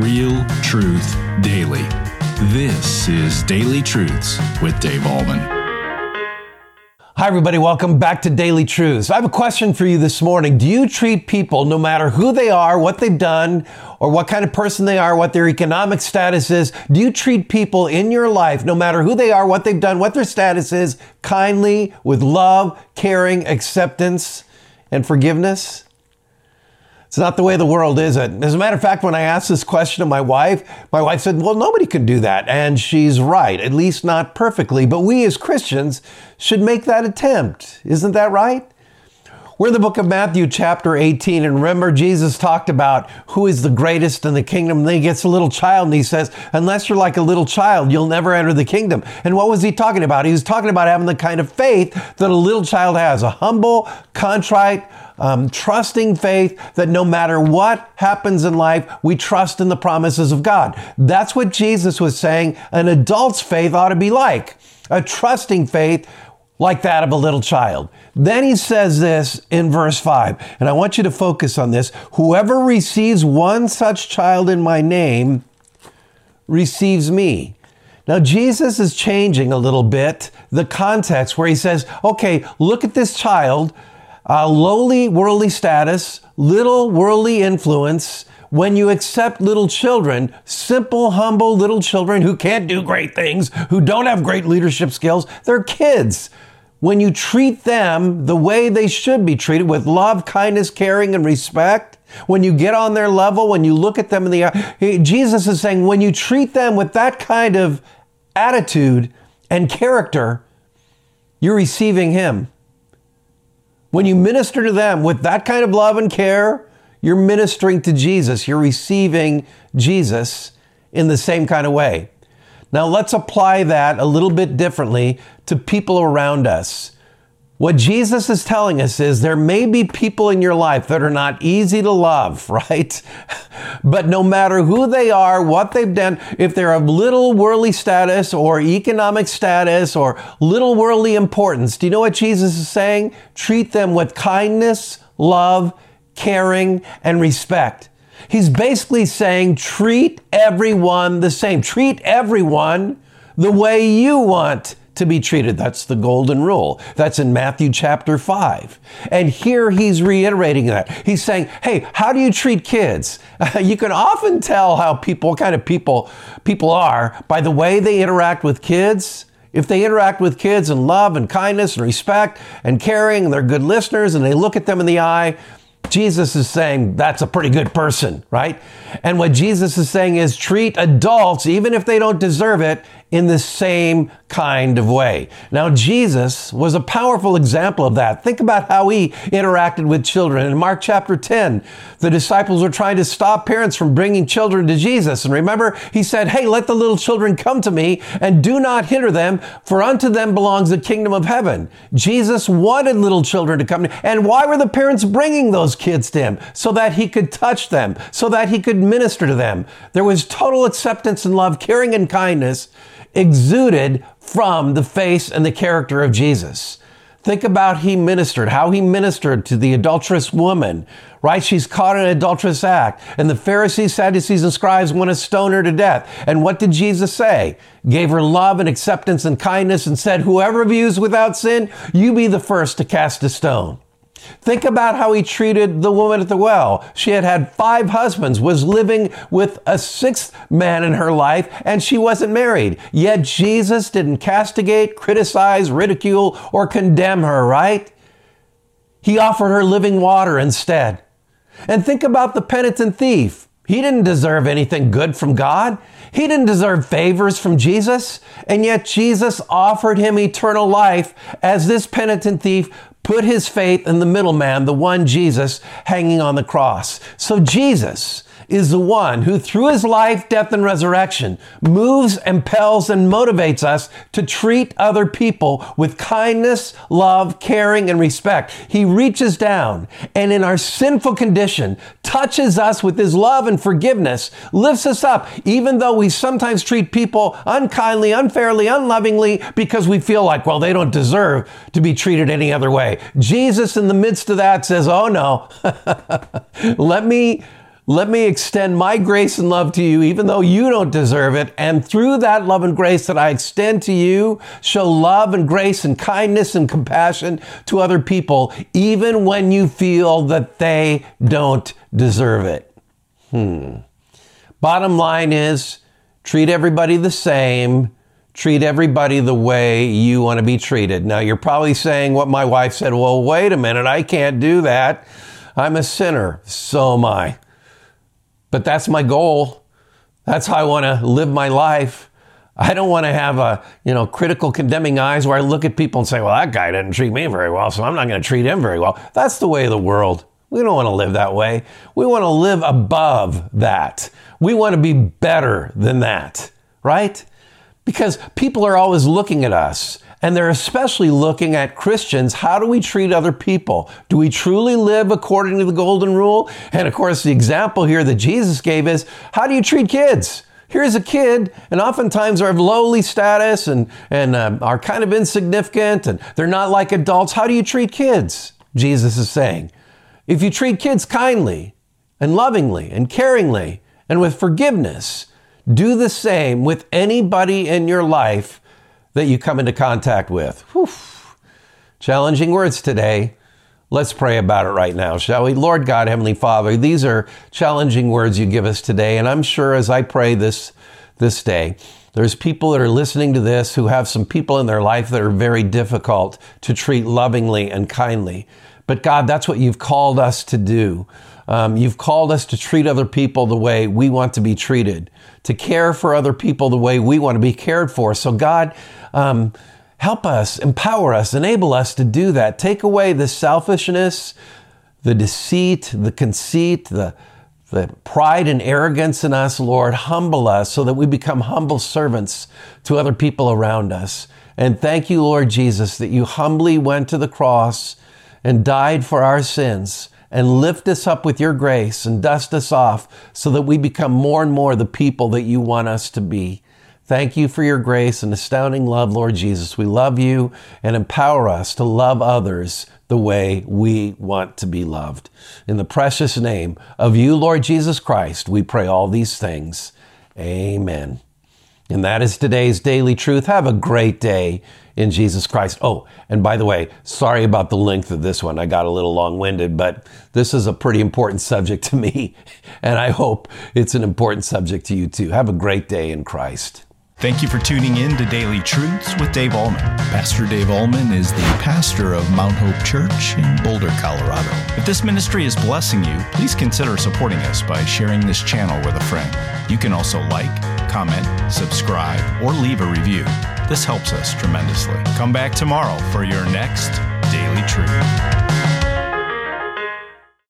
Real Truth Daily. This is Daily Truths with Dave Ahlman. Hi, everybody. Welcome back to Daily Truths. I have a question for you this morning. Do you treat people, no matter who they are, what they've done, or what kind of person they are, what their economic status is, do you treat people in your life, no matter who they are, what they've done, what their status is, kindly, with love, caring, acceptance, and forgiveness? It's not the way the world is it. As a matter of fact, when I asked this question to my wife, my wife said, Well, nobody can do that. And she's right, at least not perfectly. But we as Christians should make that attempt. Isn't that right? We're in the book of Matthew, chapter 18. And remember, Jesus talked about who is the greatest in the kingdom. And then he gets a little child and he says, Unless you're like a little child, you'll never enter the kingdom. And what was he talking about? He was talking about having the kind of faith that a little child has a humble, contrite, um, trusting faith that no matter what happens in life, we trust in the promises of God. That's what Jesus was saying an adult's faith ought to be like a trusting faith like that of a little child. Then he says this in verse 5, and I want you to focus on this. Whoever receives one such child in my name receives me. Now, Jesus is changing a little bit the context where he says, okay, look at this child uh, lowly worldly status, little worldly influence, when you accept little children, simple, humble little children who can't do great things, who don't have great leadership skills, they're kids. When you treat them the way they should be treated with love, kindness, caring, and respect, when you get on their level, when you look at them in the eye, Jesus is saying, when you treat them with that kind of attitude and character, you're receiving Him. When you minister to them with that kind of love and care, you're ministering to Jesus. You're receiving Jesus in the same kind of way. Now, let's apply that a little bit differently to people around us. What Jesus is telling us is there may be people in your life that are not easy to love, right? But no matter who they are, what they've done, if they're of little worldly status or economic status or little worldly importance, do you know what Jesus is saying? Treat them with kindness, love, caring, and respect. He's basically saying treat everyone the same. Treat everyone the way you want to be treated. That's the golden rule. That's in Matthew chapter 5. And here he's reiterating that. He's saying, hey, how do you treat kids? you can often tell how people, what kind of people people are by the way they interact with kids. If they interact with kids in love and kindness and respect and caring, and they're good listeners and they look at them in the eye, Jesus is saying that's a pretty good person, right? And what Jesus is saying is treat adults, even if they don't deserve it, in the same kind of way. Now, Jesus was a powerful example of that. Think about how he interacted with children. In Mark chapter 10, the disciples were trying to stop parents from bringing children to Jesus. And remember, he said, Hey, let the little children come to me and do not hinder them, for unto them belongs the kingdom of heaven. Jesus wanted little children to come. And why were the parents bringing those kids to him? So that he could touch them, so that he could minister to them. There was total acceptance and love, caring and kindness exuded from the face and the character of Jesus. Think about he ministered, how he ministered to the adulterous woman, right? She's caught in an adulterous act. And the Pharisees, Sadducees, and scribes want to stone her to death. And what did Jesus say? Gave her love and acceptance and kindness and said, Whoever of you is without sin, you be the first to cast a stone. Think about how he treated the woman at the well. She had had five husbands, was living with a sixth man in her life, and she wasn't married. Yet Jesus didn't castigate, criticize, ridicule, or condemn her, right? He offered her living water instead. And think about the penitent thief. He didn't deserve anything good from God. He didn't deserve favors from Jesus. And yet Jesus offered him eternal life as this penitent thief put his faith in the middleman, the one Jesus hanging on the cross. So Jesus is the one who, through his life, death, and resurrection, moves, impels, and motivates us to treat other people with kindness, love, caring, and respect. He reaches down and, in our sinful condition, touches us with his love and forgiveness, lifts us up, even though we sometimes treat people unkindly, unfairly, unlovingly because we feel like, well, they don't deserve to be treated any other way. Jesus, in the midst of that, says, Oh no, let me let me extend my grace and love to you, even though you don't deserve it. And through that love and grace that I extend to you, show love and grace and kindness and compassion to other people, even when you feel that they don't deserve it. Hmm. Bottom line is treat everybody the same. Treat everybody the way you want to be treated. Now, you're probably saying what my wife said. Well, wait a minute. I can't do that. I'm a sinner. So am I. But that's my goal. That's how I want to live my life. I don't want to have a, you know, critical condemning eyes where I look at people and say, well, that guy didn't treat me very well, so I'm not going to treat him very well. That's the way of the world. We don't want to live that way. We want to live above that. We want to be better than that, right? Because people are always looking at us and they're especially looking at Christians. How do we treat other people? Do we truly live according to the golden rule? And of course, the example here that Jesus gave is how do you treat kids? Here's a kid, and oftentimes are of lowly status and, and uh, are kind of insignificant, and they're not like adults. How do you treat kids? Jesus is saying. If you treat kids kindly and lovingly and caringly and with forgiveness, do the same with anybody in your life that you come into contact with. Whew. Challenging words today. Let's pray about it right now, shall we? Lord God, Heavenly Father, these are challenging words you give us today, and I'm sure as I pray this this day, there's people that are listening to this who have some people in their life that are very difficult to treat lovingly and kindly. But God, that's what you've called us to do. Um, you've called us to treat other people the way we want to be treated, to care for other people the way we want to be cared for. So, God, um, help us, empower us, enable us to do that. Take away the selfishness, the deceit, the conceit, the, the pride and arrogance in us, Lord. Humble us so that we become humble servants to other people around us. And thank you, Lord Jesus, that you humbly went to the cross and died for our sins and lift us up with your grace and dust us off so that we become more and more the people that you want us to be. Thank you for your grace and astounding love, Lord Jesus. We love you and empower us to love others the way we want to be loved. In the precious name of you, Lord Jesus Christ, we pray all these things. Amen. And that is today's daily truth. Have a great day in Jesus Christ. Oh, and by the way, sorry about the length of this one. I got a little long winded, but this is a pretty important subject to me. And I hope it's an important subject to you too. Have a great day in Christ. Thank you for tuning in to Daily Truths with Dave Ahlman. Pastor Dave Ahlman is the pastor of Mount Hope Church in Boulder, Colorado. If this ministry is blessing you, please consider supporting us by sharing this channel with a friend. You can also like, comment, subscribe, or leave a review. This helps us tremendously. Come back tomorrow for your next Daily Truth.